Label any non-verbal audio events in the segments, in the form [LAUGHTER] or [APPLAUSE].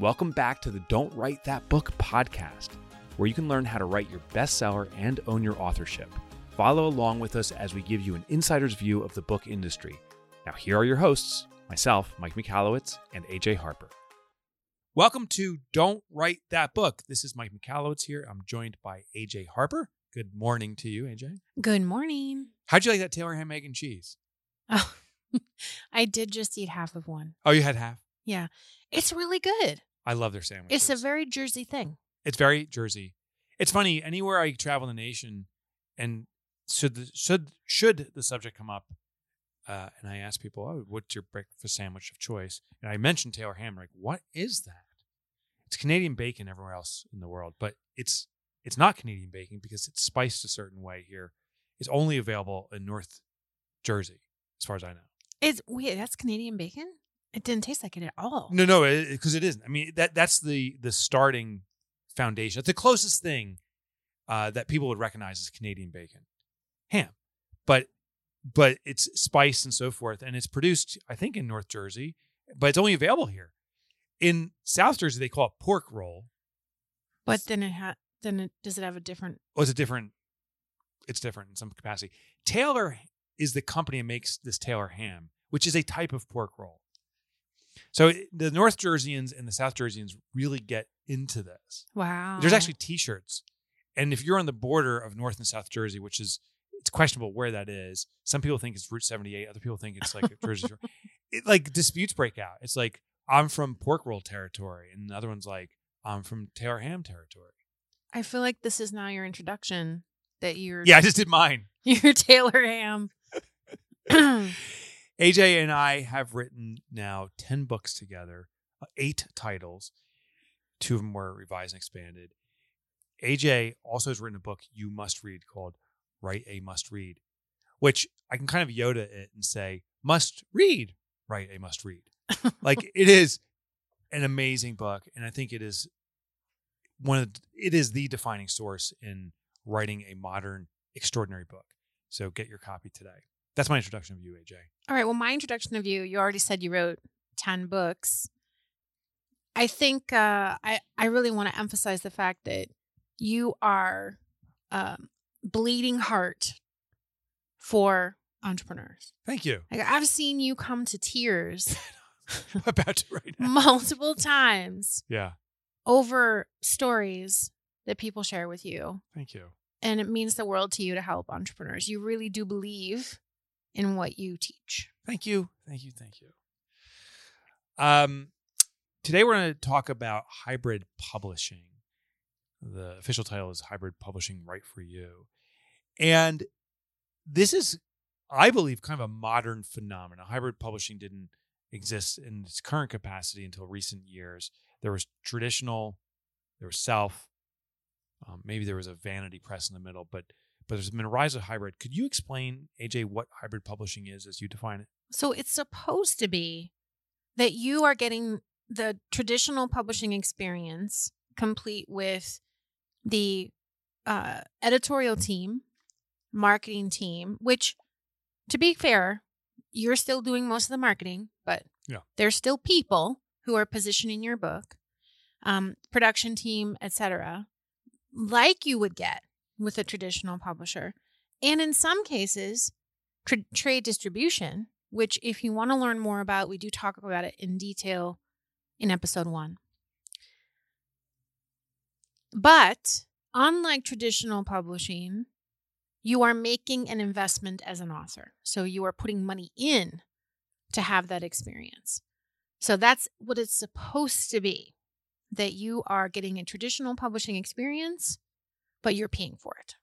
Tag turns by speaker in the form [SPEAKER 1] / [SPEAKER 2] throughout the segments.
[SPEAKER 1] Welcome back to the Don't Write That Book podcast, where you can learn how to write your bestseller and own your authorship. Follow along with us as we give you an insider's view of the book industry. Now, here are your hosts myself, Mike Michalowicz, and AJ Harper. Welcome to Don't Write That Book. This is Mike Michalowicz here. I'm joined by AJ Harper. Good morning to you, AJ.
[SPEAKER 2] Good morning.
[SPEAKER 1] How'd you like that Taylor ham, egg, and cheese?
[SPEAKER 2] Oh, [LAUGHS] I did just eat half of one.
[SPEAKER 1] Oh, you had half?
[SPEAKER 2] Yeah. It's really good.
[SPEAKER 1] I love their sandwiches.
[SPEAKER 2] It's a very Jersey thing.
[SPEAKER 1] It's very Jersey. It's funny. Anywhere I travel in the nation, and should the, should should the subject come up, uh, and I ask people, "Oh, what's your breakfast sandwich of choice?" and I mention Taylor ham, like, "What is that?" It's Canadian bacon everywhere else in the world, but it's it's not Canadian bacon because it's spiced a certain way here. It's only available in North Jersey, as far as I know.
[SPEAKER 2] It's wait, that's Canadian bacon? It didn't taste like it at all.
[SPEAKER 1] No, no, because it, it isn't. I mean, that that's the the starting foundation. It's the closest thing uh, that people would recognize as Canadian bacon, ham, but but it's spiced and so forth, and it's produced, I think, in North Jersey, but it's only available here. In South Jersey, they call it pork roll.
[SPEAKER 2] But then it ha- then it does it have a different?
[SPEAKER 1] Oh, it's a different. It's different in some capacity. Taylor is the company that makes this Taylor ham, which is a type of pork roll. So the North Jerseyans and the South Jerseyans really get into this.
[SPEAKER 2] Wow.
[SPEAKER 1] There's actually T-shirts, and if you're on the border of North and South Jersey, which is it's questionable where that is. Some people think it's Route 78. Other people think it's like [LAUGHS] Jersey. It, like disputes break out. It's like I'm from pork roll territory, and the other one's like I'm from Taylor ham territory.
[SPEAKER 2] I feel like this is now your introduction. That you're
[SPEAKER 1] yeah, I just did mine. [LAUGHS]
[SPEAKER 2] You're Taylor ham. [CLEARS THROAT]
[SPEAKER 1] AJ and I have written now 10 books together, uh, eight titles. Two of them were revised and expanded. AJ also has written a book you must read called Write a Must Read, which I can kind of Yoda it and say, must read, write a must read. [LAUGHS] like it is an amazing book. And I think it is one of the, it is the defining source in writing a modern, extraordinary book. So get your copy today. That's my introduction of you, AJ.
[SPEAKER 2] All right. Well, my introduction of you, you already said you wrote 10 books. I think uh, I, I really want to emphasize the fact that you are um, bleeding heart for entrepreneurs.
[SPEAKER 1] Thank you.
[SPEAKER 2] Like I've seen you come to tears [LAUGHS]
[SPEAKER 1] about to right [LAUGHS] now.
[SPEAKER 2] multiple times.
[SPEAKER 1] Yeah.
[SPEAKER 2] Over stories that people share with you.
[SPEAKER 1] Thank you.
[SPEAKER 2] And it means the world to you to help entrepreneurs. You really do believe in what you teach.
[SPEAKER 1] Thank you. Thank you. Thank you. Um, today we're going to talk about hybrid publishing. The official title is Hybrid Publishing Right for You. And this is, I believe, kind of a modern phenomenon. Hybrid publishing didn't exist in its current capacity until recent years. There was traditional, there was self, um, maybe there was a vanity press in the middle, but but there's been a rise of hybrid. Could you explain, AJ, what hybrid publishing is as you define it?
[SPEAKER 2] So it's supposed to be that you are getting the traditional publishing experience complete with the uh, editorial team, marketing team, which, to be fair, you're still doing most of the marketing, but
[SPEAKER 1] yeah.
[SPEAKER 2] there's still people who are positioning your book, um, production team, etc., like you would get with a traditional publisher. And in some cases, tra- trade distribution, which, if you want to learn more about, we do talk about it in detail in episode one. But unlike traditional publishing, you are making an investment as an author. So you are putting money in to have that experience. So that's what it's supposed to be that you are getting a traditional publishing experience but you're paying for it.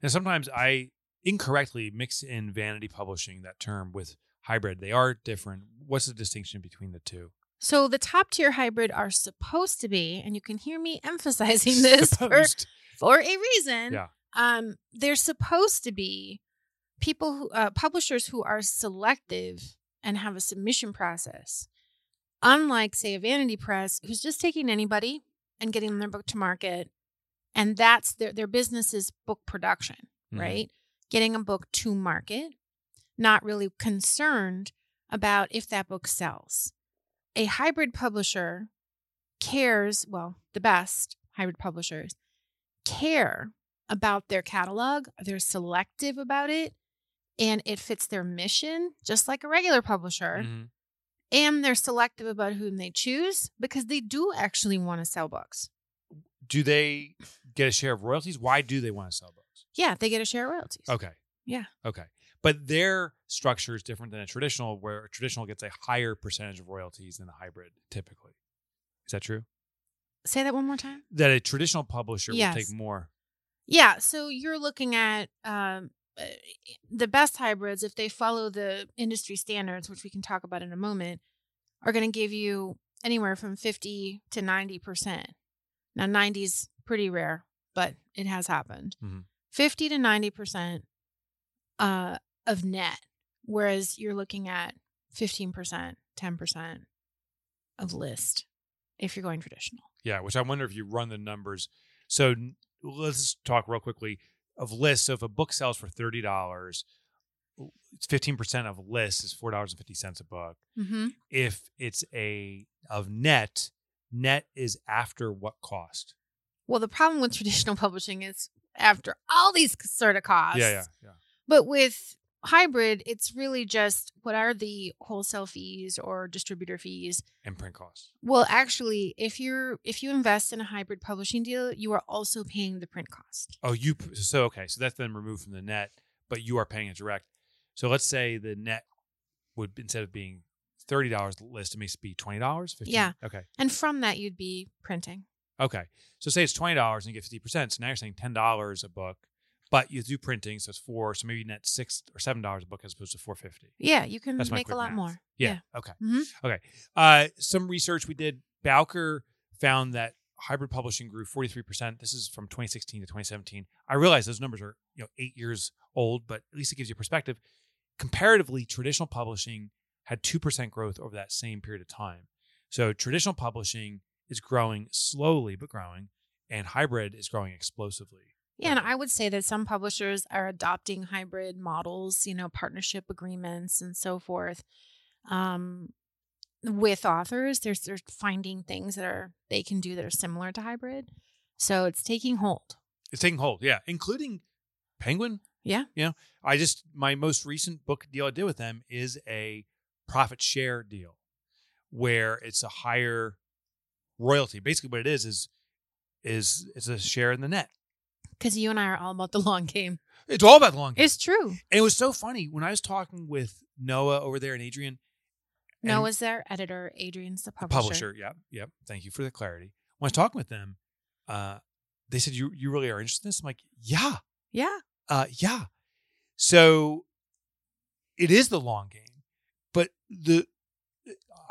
[SPEAKER 1] And sometimes I incorrectly mix in vanity publishing, that term, with hybrid. They are different. What's the distinction between the two?
[SPEAKER 2] So the top tier hybrid are supposed to be, and you can hear me [LAUGHS] [LAUGHS] emphasizing this for, for a reason.
[SPEAKER 1] Yeah.
[SPEAKER 2] Um, they're supposed to be people who uh, publishers who are selective and have a submission process. Unlike, say, a vanity press who's just taking anybody and getting their book to market and that's their their business is book production mm-hmm. right getting a book to market not really concerned about if that book sells a hybrid publisher cares, well, the best hybrid publishers care about their catalog, they're selective about it, and it fits their mission, just like a regular publisher.
[SPEAKER 1] Mhm.
[SPEAKER 2] And they're selective about whom they choose because they do actually want to sell books.
[SPEAKER 1] Do they get a share of royalties? Why do they want to sell books?
[SPEAKER 2] Yeah, they get a share of royalties.
[SPEAKER 1] Okay.
[SPEAKER 2] Yeah.
[SPEAKER 1] Okay. But their structure is different than a traditional, where a traditional gets a higher percentage of royalties than a hybrid typically. Is that true?
[SPEAKER 2] Say that one more time.
[SPEAKER 1] That a traditional publisher will
[SPEAKER 2] Yes.
[SPEAKER 1] take more.
[SPEAKER 2] Yeah, so you're looking at um, uh, the best hybrids, if they follow the industry standards, which we can talk about in a moment, are going to give you anywhere from 50 to 90%. Now, 90 is pretty rare, but it has happened.
[SPEAKER 1] Mhm.
[SPEAKER 2] 50 to 90% uh, of net, whereas you're looking at 15%, 10% of list if you're going traditional.
[SPEAKER 1] Yeah, which I wonder if you run the numbers. So let's talk real quickly of list. So if a book sells for thirty dollars, it's fifteen percent of list is four dollars and fifty cents a book.
[SPEAKER 2] Mm-hmm.
[SPEAKER 1] If it's a of net, net is after what cost?
[SPEAKER 2] Well, the problem with [LAUGHS] traditional publishing is after all these sort of costs.
[SPEAKER 1] Yeah, yeah, yeah.
[SPEAKER 2] But with hybrid, it's really just what are the wholesale fees or distributor fees?
[SPEAKER 1] And print costs.
[SPEAKER 2] Well, actually, if you're if you invest in a hybrid publishing deal, you are also paying the print cost.
[SPEAKER 1] Oh, you so okay. So that's been removed from the net, but you are paying it direct. So let's say the net would instead of being thirty dollars list, it may be twenty dollars.
[SPEAKER 2] Yeah.
[SPEAKER 1] Okay.
[SPEAKER 2] And from that you'd be printing.
[SPEAKER 1] Okay. So say it's twenty dollars and you get fifty percent. So now you're saying ten dollars a book, but you do printing, so it's four. So maybe you net six or seven dollars a book as opposed to four fifty.
[SPEAKER 2] Yeah, you can
[SPEAKER 1] That's
[SPEAKER 2] make a lot
[SPEAKER 1] math.
[SPEAKER 2] more.
[SPEAKER 1] Yeah. Okay.
[SPEAKER 2] Mhm.
[SPEAKER 1] Okay. Uh, some research we did. Bowker found that hybrid publishing grew forty three percent. This is from twenty sixteen to twenty seventeen. I realize those numbers are you know eight years old, but at least it gives you perspective. Comparatively, traditional publishing had two percent growth over that same period of time. So traditional publishing is growing slowly but growing, and hybrid is growing explosively.
[SPEAKER 2] Yeah, and I would say that some publishers are adopting hybrid models, you know, partnership agreements and so forth. Um, with authors, they're, they're finding things that are they can do that are similar to hybrid. So it's taking hold.
[SPEAKER 1] It's taking hold, yeah, including Penguin.
[SPEAKER 2] Yeah.
[SPEAKER 1] You know, I just my most recent book deal I did with them is a profit share deal where it's a higher royalty. Basically what it is is is it's a share in the net.
[SPEAKER 2] Because you and I are all about the long game.
[SPEAKER 1] It's all about the long game.
[SPEAKER 2] It's true.
[SPEAKER 1] and it was so funny when I was talking with Noah over there and Adrian, and
[SPEAKER 2] Noah's their editor, Adrian's the
[SPEAKER 1] the
[SPEAKER 2] publisher.
[SPEAKER 1] publisher. Yep, yep. Thank you for the clarity. When I was talking with them, uh, they said you you really are interested in this. I'm like, yeah,
[SPEAKER 2] Yeah.
[SPEAKER 1] Uh, yeah. So it is the long game, but the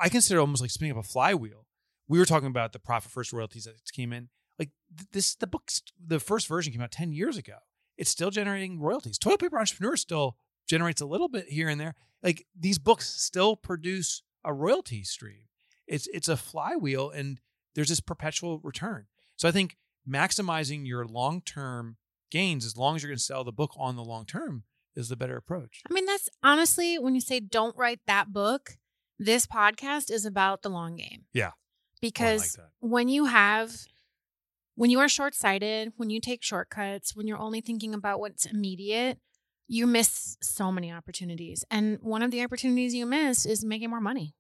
[SPEAKER 1] I consider it almost like spinning up a flywheel. We were talking about the profit first royalties that came in. Like this, the book's the first version came out ten years ago. It's still generating royalties. Toilet paper entrepreneur still generates a little bit here and there. Like these books still produce a royalty stream. It's it's a flywheel, and there's this perpetual return. So I think maximizing your long term gains, as long as you're going to sell the book on the long term, is the better approach.
[SPEAKER 2] I mean, that's honestly when you say don't write that book, this podcast is about the long game.
[SPEAKER 1] Yeah.
[SPEAKER 2] Oh, because
[SPEAKER 1] that.
[SPEAKER 2] when you have, when you are short sighted, when you take shortcuts, when you're only thinking about what's immediate, you miss so many opportunities. And one of the opportunities you miss is making more money.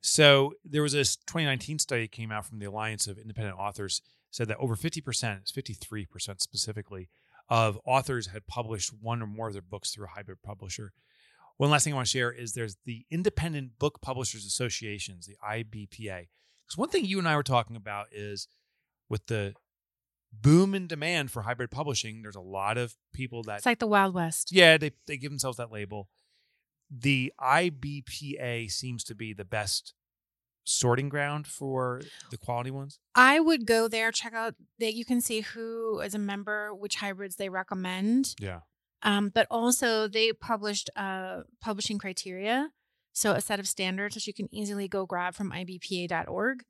[SPEAKER 1] So there was this 2019 study that came out from the Alliance of Independent Authors said that over 50%, it's 53% specifically, of authors had published one or more of their books through a hybrid publisher. One last thing I want to share is there's the Independent Book Publishers Associations, the IBPA. Because one thing you and I were talking about is with the boom in demand for hybrid publishing, there's a lot of people that
[SPEAKER 2] It's like the Wild West.
[SPEAKER 1] yeah, they they give themselves that label. The IBPA seems to be the best sorting ground for the quality ones.
[SPEAKER 2] I would go there, check out that you can see who is a member, which hybrids they recommend.
[SPEAKER 1] Yeah.
[SPEAKER 2] Um, but also they published uh, publishing criteria, so a set of standards that you can easily go grab from ibpa.org.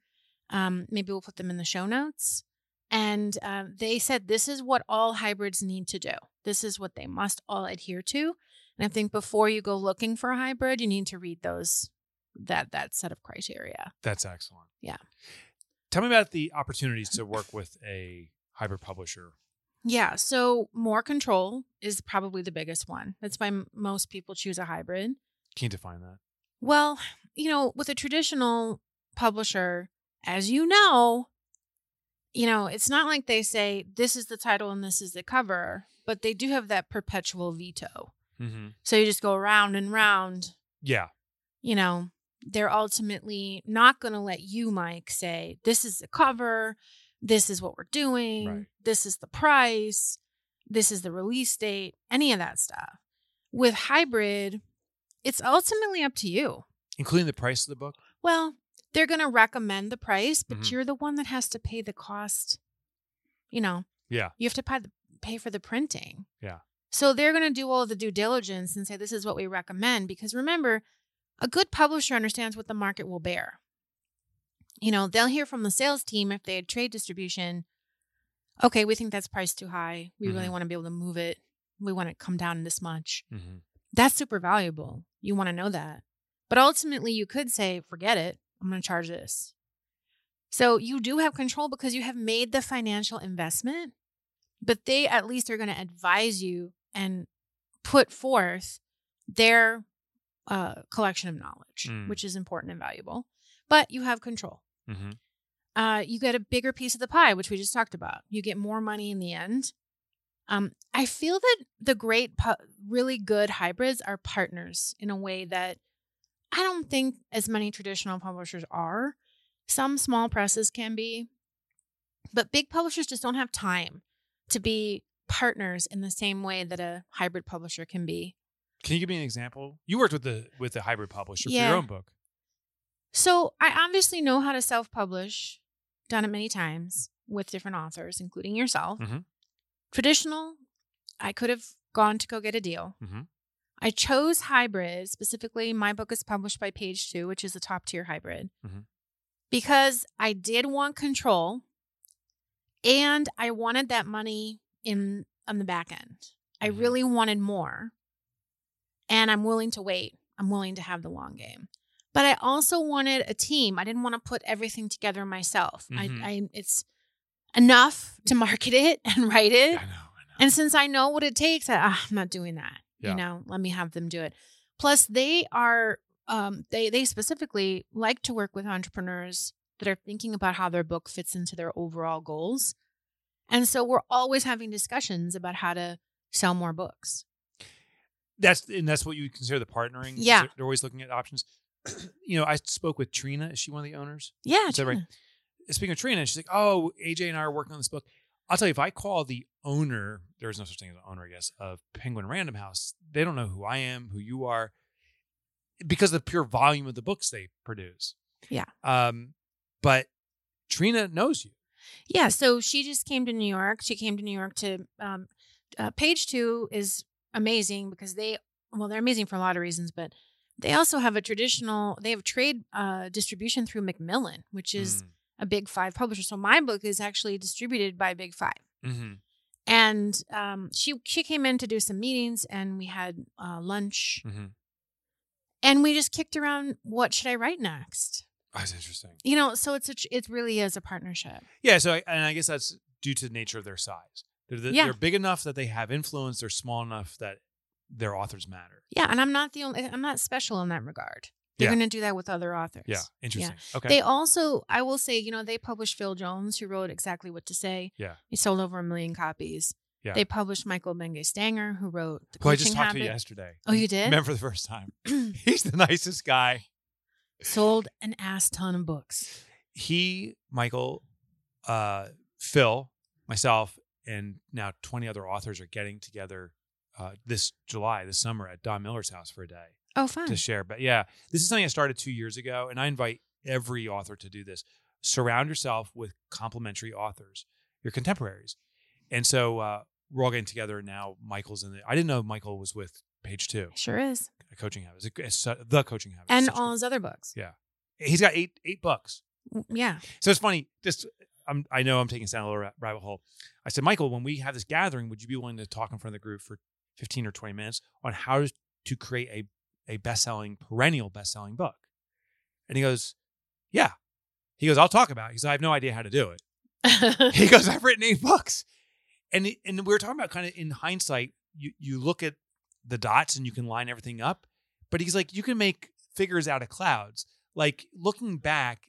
[SPEAKER 2] Um, maybe we'll put them in the show notes. And um, they said this is what all hybrids need to do. This is what they must all adhere to. And I think before you go looking for a hybrid, you need to read those that that set of criteria.
[SPEAKER 1] That's excellent.
[SPEAKER 2] Yeah.
[SPEAKER 1] Tell me about the opportunities to [LAUGHS] work with a hybrid publisher.
[SPEAKER 2] Yeah. So more control is probably the biggest one. That's why m- most people choose a hybrid.
[SPEAKER 1] Can you define that?
[SPEAKER 2] Well, you know, with a traditional publisher, as you know, you know, it's not like they say this is the title and this is the cover, but they do have that perpetual veto.
[SPEAKER 1] Mm-hmm.
[SPEAKER 2] So you just go round and round.
[SPEAKER 1] Yeah.
[SPEAKER 2] You know, they're ultimately not going to let you, Mike, say this is the cover, this is what we're doing,
[SPEAKER 1] Right.
[SPEAKER 2] this is the price, this is the release date, any of that stuff. With hybrid, it's ultimately up to you.
[SPEAKER 1] Including the price of the book.
[SPEAKER 2] Well, they're going to recommend the price, but
[SPEAKER 1] Mhm.
[SPEAKER 2] you're the one that has to pay the cost. You know,
[SPEAKER 1] Yeah.
[SPEAKER 2] you have to pay, the, pay for the printing.
[SPEAKER 1] Yeah.
[SPEAKER 2] So they're going to do all the due diligence and say, this is what we recommend. Because remember, a good publisher understands what the market will bear. You know, they'll hear from the sales team if they had trade distribution. Okay, we think that's priced too high. We really
[SPEAKER 1] Mhm.
[SPEAKER 2] want to be able to move it. We want to come down this much
[SPEAKER 1] Mm-hmm.
[SPEAKER 2] That's super valuable. You want to know that. But ultimately, you could say, forget it. I'm going to charge this. So you do have control because you have made the financial investment, but they at least are going to advise you and put forth their uh, collection of knowledge,
[SPEAKER 1] Mm.
[SPEAKER 2] which is important and valuable. But you have control.
[SPEAKER 1] Mm-hmm.
[SPEAKER 2] Uh, you get a bigger piece of the pie, which we just talked about. You get more money in the end. Um, I feel that the great, really good hybrids are partners in a way that I don't think as many traditional publishers are. Some small presses can be, but big publishers just don't have time to be partners in the same way that a hybrid publisher can be.
[SPEAKER 1] Can you give me an example? You worked with the with the hybrid publisher for your own book.
[SPEAKER 2] So I obviously know how to self publish, done it many times with different authors, including yourself.
[SPEAKER 1] Mhm.
[SPEAKER 2] Traditional, I could have gone to go get a deal.
[SPEAKER 1] Mhm.
[SPEAKER 2] I chose hybrid, specifically, my book is published by Page Two, which is a top tier hybrid,
[SPEAKER 1] Mhm.
[SPEAKER 2] because I did want control and I wanted that money in on the back end. I
[SPEAKER 1] Mhm.
[SPEAKER 2] really wanted more. And I'm willing to wait. I'm willing to have the long game. But I also wanted a team. I didn't want to put everything together myself.
[SPEAKER 1] Mhm.
[SPEAKER 2] I, I it's enough to market it [LAUGHS] and write it.
[SPEAKER 1] I know. I know.
[SPEAKER 2] And since I know what it takes, I, ah, I'm not doing that.
[SPEAKER 1] Yeah.
[SPEAKER 2] You know, let me have them do it. Plus, they are um, they they specifically like to work with entrepreneurs that are thinking about how their book fits into their overall goals. And so we're always having discussions about how to sell more books.
[SPEAKER 1] That's and that's what you would consider the partnering.
[SPEAKER 2] Yeah.
[SPEAKER 1] They're, they're always looking at options. [CLEARS THROAT] you know, I spoke with Trena. Is she one of the owners?
[SPEAKER 2] Yeah,
[SPEAKER 1] Is that right? Speaking of Trena, she's like, "Oh, AJ and I are working on this book." I'll tell you, if I call the owner, there's no such thing as an owner, I guess, of Penguin Random House. They don't know who I am, who you are, because of the pure volume of the books they produce.
[SPEAKER 2] Yeah.
[SPEAKER 1] Um, but Trena knows you.
[SPEAKER 2] Yeah, so she just came to New York. She came to New York to um, uh, Page Two is amazing because they well they're amazing for a lot of reasons, but they also have a traditional they have trade uh, distribution through Macmillan, which is
[SPEAKER 1] Mm.
[SPEAKER 2] A Big Five publisher. So my book is actually distributed by Big Five,
[SPEAKER 1] Mhm.
[SPEAKER 2] and um, she she came in to do some meetings, and we had uh, lunch,
[SPEAKER 1] Mhm.
[SPEAKER 2] and we just kicked around what should I write next.
[SPEAKER 1] That's interesting.
[SPEAKER 2] You know, so it's a it really is a partnership.
[SPEAKER 1] Yeah. So, I, and I guess that's due to the nature of their size. They're, the,
[SPEAKER 2] Yeah.
[SPEAKER 1] they're big enough that they have influence. They're small enough that their authors matter.
[SPEAKER 2] Yeah, and I'm not the only. I'm not special in that regard. They're
[SPEAKER 1] Yeah.
[SPEAKER 2] going to do that with other authors.
[SPEAKER 1] Yeah. Interesting. Okay.
[SPEAKER 2] They also, I will say, you know, they published Phil Jones, who wrote exactly what to say.
[SPEAKER 1] Yeah.
[SPEAKER 2] He sold over a million copies.
[SPEAKER 1] Yeah.
[SPEAKER 2] They published Michael Bungay Stanier, who wrote The
[SPEAKER 1] Who I just talked
[SPEAKER 2] Habit.
[SPEAKER 1] to yesterday.
[SPEAKER 2] Oh, you did?
[SPEAKER 1] Remember the first time. [CLEARS THROAT] [LAUGHS] He's the nicest guy.
[SPEAKER 2] Sold an ass ton of books.
[SPEAKER 1] He, Michael, uh, Phil, myself, and now 20 other authors are getting together uh, this July, this summer at Don Miller's house for a day
[SPEAKER 2] Oh, fun.
[SPEAKER 1] to share. But yeah, this is something I started two years ago, and I invite every author to do this. Surround yourself with complementary authors, your contemporaries. And so uh, we're all getting together now. Michael's in the. I didn't know Michael was with Page Two,
[SPEAKER 2] Sure is.
[SPEAKER 1] a coaching habit. It's, the coaching habit.
[SPEAKER 2] And
[SPEAKER 1] Such
[SPEAKER 2] all his other books.
[SPEAKER 1] Yeah. He's got eight eight books.
[SPEAKER 2] Yeah.
[SPEAKER 1] So it's funny. Just I'm, I know I'm taking us down a little rabbit hole. I said, Michael, when we have this gathering, would you be willing to talk in front of the group for 15 or 20 minutes on how to create a a best selling perennial best selling book? And he goes, Yeah. He goes, I'll talk about it. He goes, I have no idea how to do it. [LAUGHS] He goes, I've written eight books. And and we were talking about kind of in hindsight, you you look at the dots and you can line everything up. But he's like, you can make figures out of clouds. Like looking back,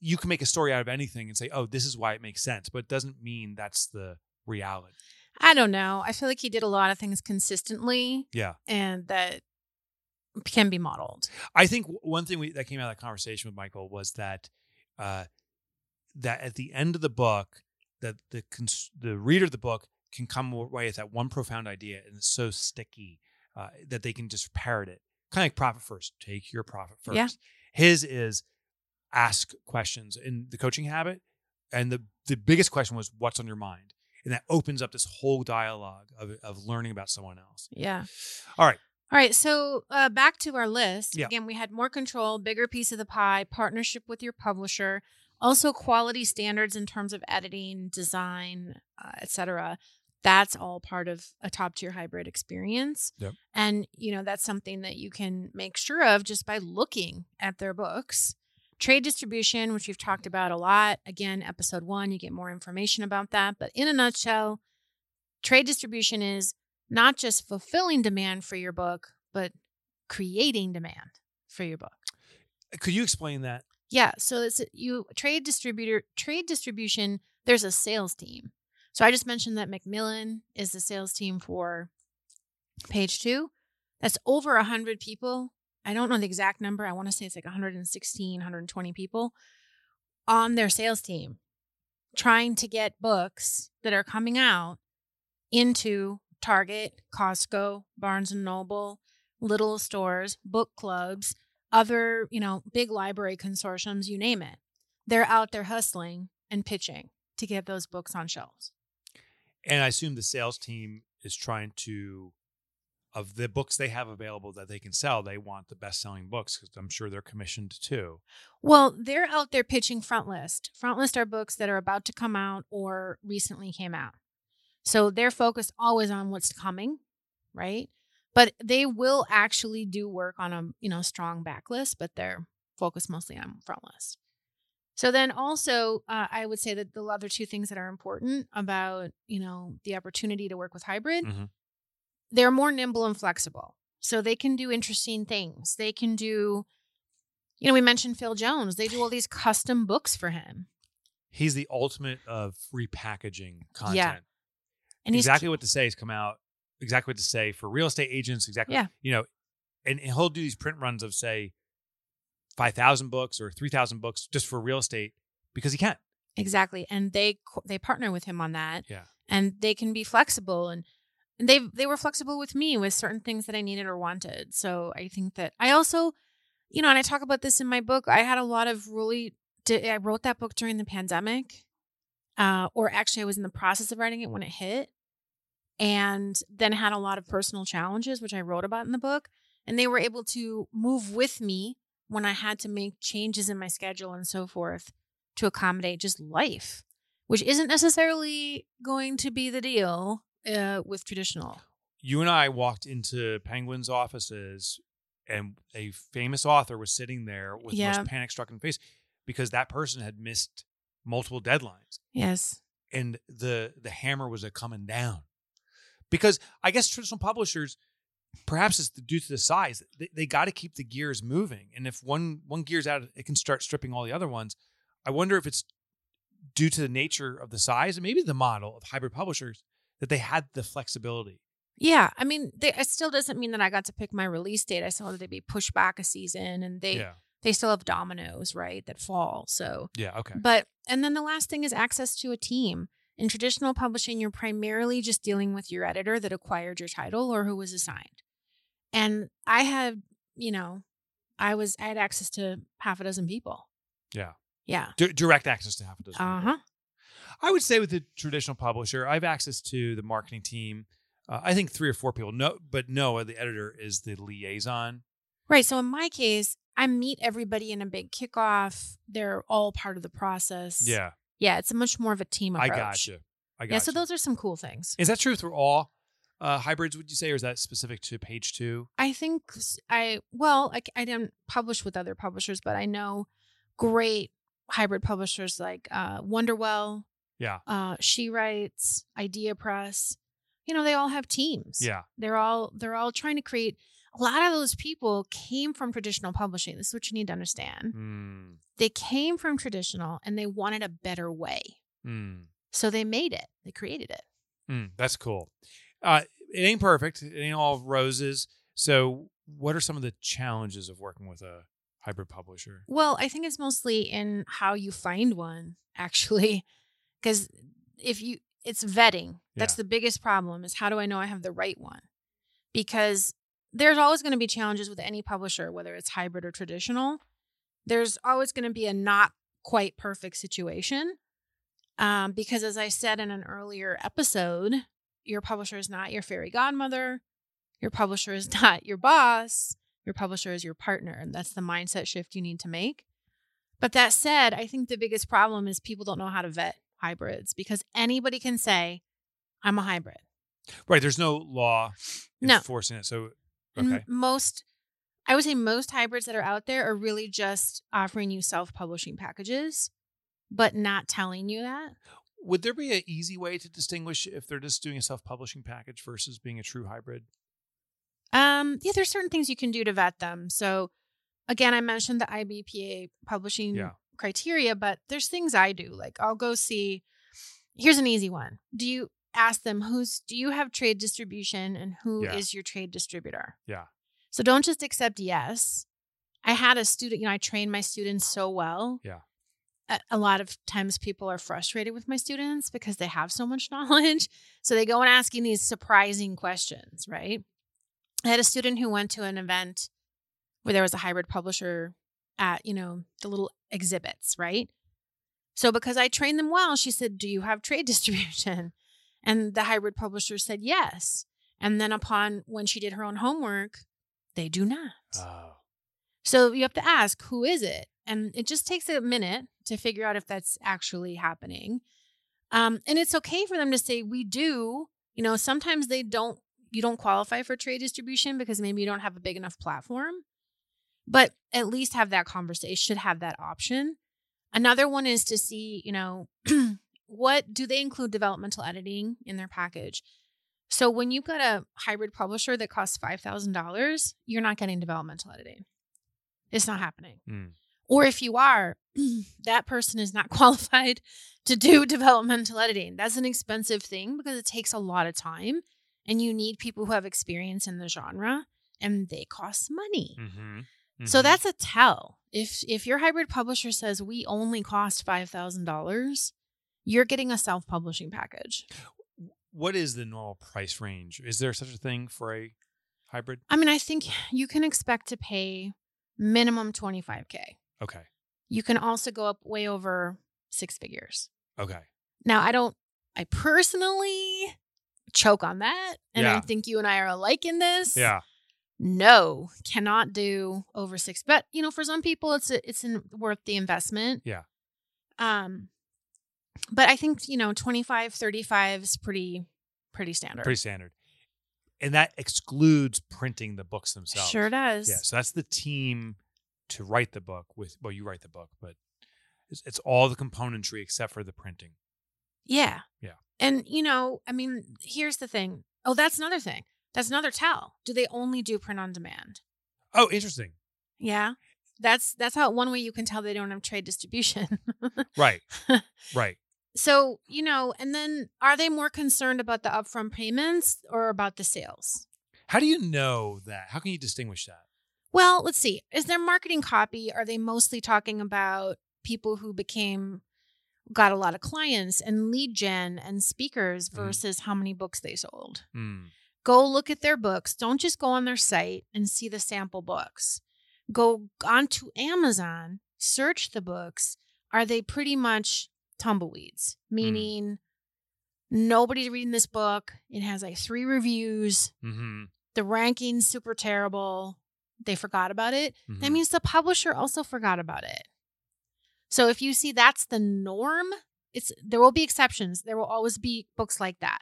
[SPEAKER 1] you can make a story out of anything and say, oh, this is why it makes sense. But it doesn't mean that's the reality.
[SPEAKER 2] I don't know. I feel like he did a lot of things consistently
[SPEAKER 1] Yeah.
[SPEAKER 2] and that can be modeled.
[SPEAKER 1] I think one thing we, that came out of that conversation with Michael was that uh, that at the end of the book, that the cons- the reader of the book can come away with that one profound idea, and it's so sticky uh, that they can just parrot it, kind of like profit first. Take your profit first.
[SPEAKER 2] Yeah.
[SPEAKER 1] His is ask questions in the coaching habit, and the the biggest question was, "What's on your mind?" And that opens up this whole dialogue of of learning about someone else.
[SPEAKER 2] Yeah.
[SPEAKER 1] All right.
[SPEAKER 2] All right. So uh, back to our list.
[SPEAKER 1] Yeah.
[SPEAKER 2] Again, we had more control, bigger piece of the pie, partnership with your publisher, also quality standards in terms of editing, design, uh, etc. That's all part of a top tier hybrid experience.
[SPEAKER 1] Yep.
[SPEAKER 2] And, you know, that's something that you can make sure of just by looking at their books. Trade distribution, which we've talked about a lot. Again, episode one, you get more information about that. But in a nutshell, trade distribution is not just fulfilling demand for your book, but creating demand for your book.
[SPEAKER 1] Uh, could you explain that?
[SPEAKER 2] Yeah, so it's you trade distributor trade distribution. There's a sales team. So I just mentioned that Macmillan is the sales team for page two. That's over a hundred people. I don't know the exact number. I want to say it's like 116, 120 people on their sales team trying to get books that are coming out into Target, Costco, Barnes and Noble, little stores, book clubs, other, you know, big library consortiums, you name it. They're out there hustling and pitching to get those books on shelves.
[SPEAKER 1] And I assume the sales team is trying to, of the books they have available that they can sell, they want the best selling books because I'm sure they're commissioned too.
[SPEAKER 2] Well, they're out there pitching front list. Front list are books that are about to come out or recently came out. So they're focused always on what's coming, right? But they will actually do work on a, you know, strong backlist, but they're focused mostly on front list. So then also, uh, I would say that the other two things that are important about, you know, the opportunity to work with hybrid,
[SPEAKER 1] Mhm.
[SPEAKER 2] they're more nimble and flexible. So they can do interesting things. They can do, you know, we mentioned Phil Jones. They do all these custom books for him.
[SPEAKER 1] He's the ultimate of repackaging content.
[SPEAKER 2] Yeah. And
[SPEAKER 1] exactly what to say has come out. Exactly what to say for real estate agents. Exactly.
[SPEAKER 2] Yeah.
[SPEAKER 1] You know, and, and he'll do these print runs of say five thousand books or three thousand books just for real estate because he can.
[SPEAKER 2] exactly, and they they partner with him on that.
[SPEAKER 1] Yeah.
[SPEAKER 2] and they can be flexible and. And they they were flexible with me with certain things that I needed or wanted. So I think that I also, you know, and I talk about this in my book. I had a lot of really. I wrote that book during the pandemic, uh, or actually, I was in the process of writing it when it hit, and then had a lot of personal challenges, which I wrote about in the book. And they were able to move with me when I had to make changes in my schedule and so forth to accommodate just life, which isn't necessarily going to be the deal uh, with traditional.
[SPEAKER 1] You and I walked into Penguin's offices, and a famous author was sitting there with the most panic struck face because that person had missed multiple deadlines.
[SPEAKER 2] Yes.
[SPEAKER 1] and the the hammer was a coming down because i guess traditional publishers perhaps it's due to the size they, they got to keep the gears moving and if one one gear's out it can start stripping all the other ones i wonder if it's due to the nature of the size and maybe the model of hybrid publishers that they had the flexibility
[SPEAKER 2] Yeah. I mean, they, it still doesn't mean that I got to pick my release date. I saw that they'd be pushed back a season and they,
[SPEAKER 1] yeah
[SPEAKER 2] they still have dominoes, right, that fall. So,
[SPEAKER 1] yeah okay
[SPEAKER 2] But and then the last thing is access to a team. In traditional publishing, you're primarily just dealing with your editor that acquired your title or who was assigned. And I had, you know, I was I had access to half a dozen people.
[SPEAKER 1] yeah
[SPEAKER 2] Yeah.
[SPEAKER 1] D- direct access to half a dozen
[SPEAKER 2] Uh huh.
[SPEAKER 1] I would say with the traditional publisher, I have access to the marketing team. Uh, I think three or four people. No, but Noah, the editor, is the liaison.
[SPEAKER 2] Right. So in my case, I meet everybody in a big kickoff. They're all part of the process.
[SPEAKER 1] Yeah,
[SPEAKER 2] Yeah. It's a much more of a team approach.
[SPEAKER 1] I
[SPEAKER 2] approach.
[SPEAKER 1] got you. I got
[SPEAKER 2] Yeah. So those are some cool things.
[SPEAKER 1] is that true for all uh, hybrids? Would you say, or is that specific to page two?
[SPEAKER 2] I think I, well, I didn't publish with other publishers, but I know great hybrid publishers like uh, Wonderwell,
[SPEAKER 1] Yeah.
[SPEAKER 2] uh, She Writes, IdeaPress. You know, they all have teams.
[SPEAKER 1] Yeah.
[SPEAKER 2] They're all they're all trying to create. A lot of those people came from traditional publishing. This is what you need to understand.
[SPEAKER 1] Mm.
[SPEAKER 2] They came from traditional and they wanted a better way.
[SPEAKER 1] Mm.
[SPEAKER 2] So they made it. They created it.
[SPEAKER 1] Mm. That's cool. Uh, it ain't perfect. It ain't all roses. So, what are some of the challenges of working with a hybrid publisher?
[SPEAKER 2] Well, I think it's mostly in how you find one, actually. Because if you, it's vetting. That's
[SPEAKER 1] Yeah.
[SPEAKER 2] the biggest problem is how do I know I have the right one? Because there's always going to be challenges with any publisher, whether it's hybrid or traditional. There's always going to be a not quite perfect situation. Um, because as I said in an earlier episode, your publisher is not your fairy godmother. Your publisher is [LAUGHS] not your boss. Your publisher is your partner. And that's the mindset shift you need to make. But that said, I think the biggest problem is people don't know how to vet hybrids because anybody can say, I'm a hybrid.
[SPEAKER 1] Right. There's no law
[SPEAKER 2] No.
[SPEAKER 1] enforcing it. So,
[SPEAKER 2] And
[SPEAKER 1] okay.
[SPEAKER 2] most, I would say most hybrids that are out there are really just offering you self publishing packages, but not telling you that.
[SPEAKER 1] Would there be an easy way to distinguish if they're just doing a self publishing package versus being a true hybrid?
[SPEAKER 2] Um, yeah, there's certain things you can do to vet them. So, again, I mentioned the IBPA publishing
[SPEAKER 1] Yeah.
[SPEAKER 2] criteria, but there's things I do. Like I'll go see. Here's an easy one. Do you ask them who's? Do you have trade distribution, and who is
[SPEAKER 1] Yeah.
[SPEAKER 2] your trade distributor?
[SPEAKER 1] Yeah.
[SPEAKER 2] So don't just accept yes. I had a student. You know, I trained my students so well.
[SPEAKER 1] Yeah.
[SPEAKER 2] A, a lot of times people are frustrated with my students because they have so much [LAUGHS] knowledge. So they go and asking these surprising questions, right? I had a student who went to an event where there was a hybrid publisher at, you know, the little exhibits, right? So because I trained them well, she said, Do you have trade [LAUGHS] distribution? And the hybrid publisher said yes. And then upon when she did her own homework, they do not.
[SPEAKER 1] Oh.
[SPEAKER 2] So you have to ask, who is it? And it just takes a minute to figure out if that's actually happening. Um, and it's okay for them to say, we do. You know, sometimes they don't, you don't qualify for trade distribution because maybe you don't have a big enough platform. But at least have that conversation, should have that option. Another one is to see, you know, [CLEARS THROAT] what do they include developmental editing in their package? So when you've got a hybrid publisher that costs $5,000, you're not getting developmental editing. It's not happening.
[SPEAKER 1] Mm.
[SPEAKER 2] Or if you are, [CLEARS THROAT] that person is not [LAUGHS] qualified to do developmental editing. That's an expensive thing because it takes a lot of time and you need people who have experience in the genre and they cost money.
[SPEAKER 1] Mm-hmm.
[SPEAKER 2] So that's a tell. If if your hybrid publisher says we only cost $5,000, you're getting a self-publishing package.
[SPEAKER 1] what is the normal price range? Is there such a thing for a hybrid?
[SPEAKER 2] I mean, I think you can expect to pay minimum 25k.
[SPEAKER 1] Okay.
[SPEAKER 2] You can also go up way over six figures.
[SPEAKER 1] Okay.
[SPEAKER 2] Now, I don't, I personally choke on that. And I think you and I are alike in this.
[SPEAKER 1] Yeah.
[SPEAKER 2] No, cannot do over six. But, you know, for some people, it's, a, it's in, worth the investment.
[SPEAKER 1] Yeah.
[SPEAKER 2] Um, but I think, you know, 25, 35 is pretty, pretty standard.
[SPEAKER 1] Pretty standard. And that excludes printing the books themselves.
[SPEAKER 2] Sure does.
[SPEAKER 1] Yeah. So that's the team to write the book with. Well, you write the book, but it's, it's all the componentry except for the printing.
[SPEAKER 2] Yeah.
[SPEAKER 1] Yeah.
[SPEAKER 2] And, you know, I mean, here's the thing. Oh, that's another thing. That's another tell. Do they only do print on demand?
[SPEAKER 1] Oh, interesting.
[SPEAKER 2] Yeah. That's that's how one way you can tell they don't have trade distribution.
[SPEAKER 1] Right. [LAUGHS] right.
[SPEAKER 2] so, you know, and then are they more concerned about the upfront payments or about the sales?
[SPEAKER 1] How do you know that? How can you distinguish that?
[SPEAKER 2] Well, let's see. Is their marketing copy are they mostly talking about people who became got a lot of clients and lead gen and speakers
[SPEAKER 1] Mhm.
[SPEAKER 2] versus how many books they sold?
[SPEAKER 1] Hmm.
[SPEAKER 2] go look at their books. Don't just go on their site and see the sample books. Go onto Amazon, search the books. Are they pretty much tumbleweeds? Meaning nobody's reading this book. It has like three reviews.
[SPEAKER 1] Mm-hmm.
[SPEAKER 2] The ranking's super terrible. They forgot about it. That
[SPEAKER 1] Mhm.
[SPEAKER 2] means the publisher also forgot about it. So if you see that's the norm, it's there will be exceptions. There will always be books like that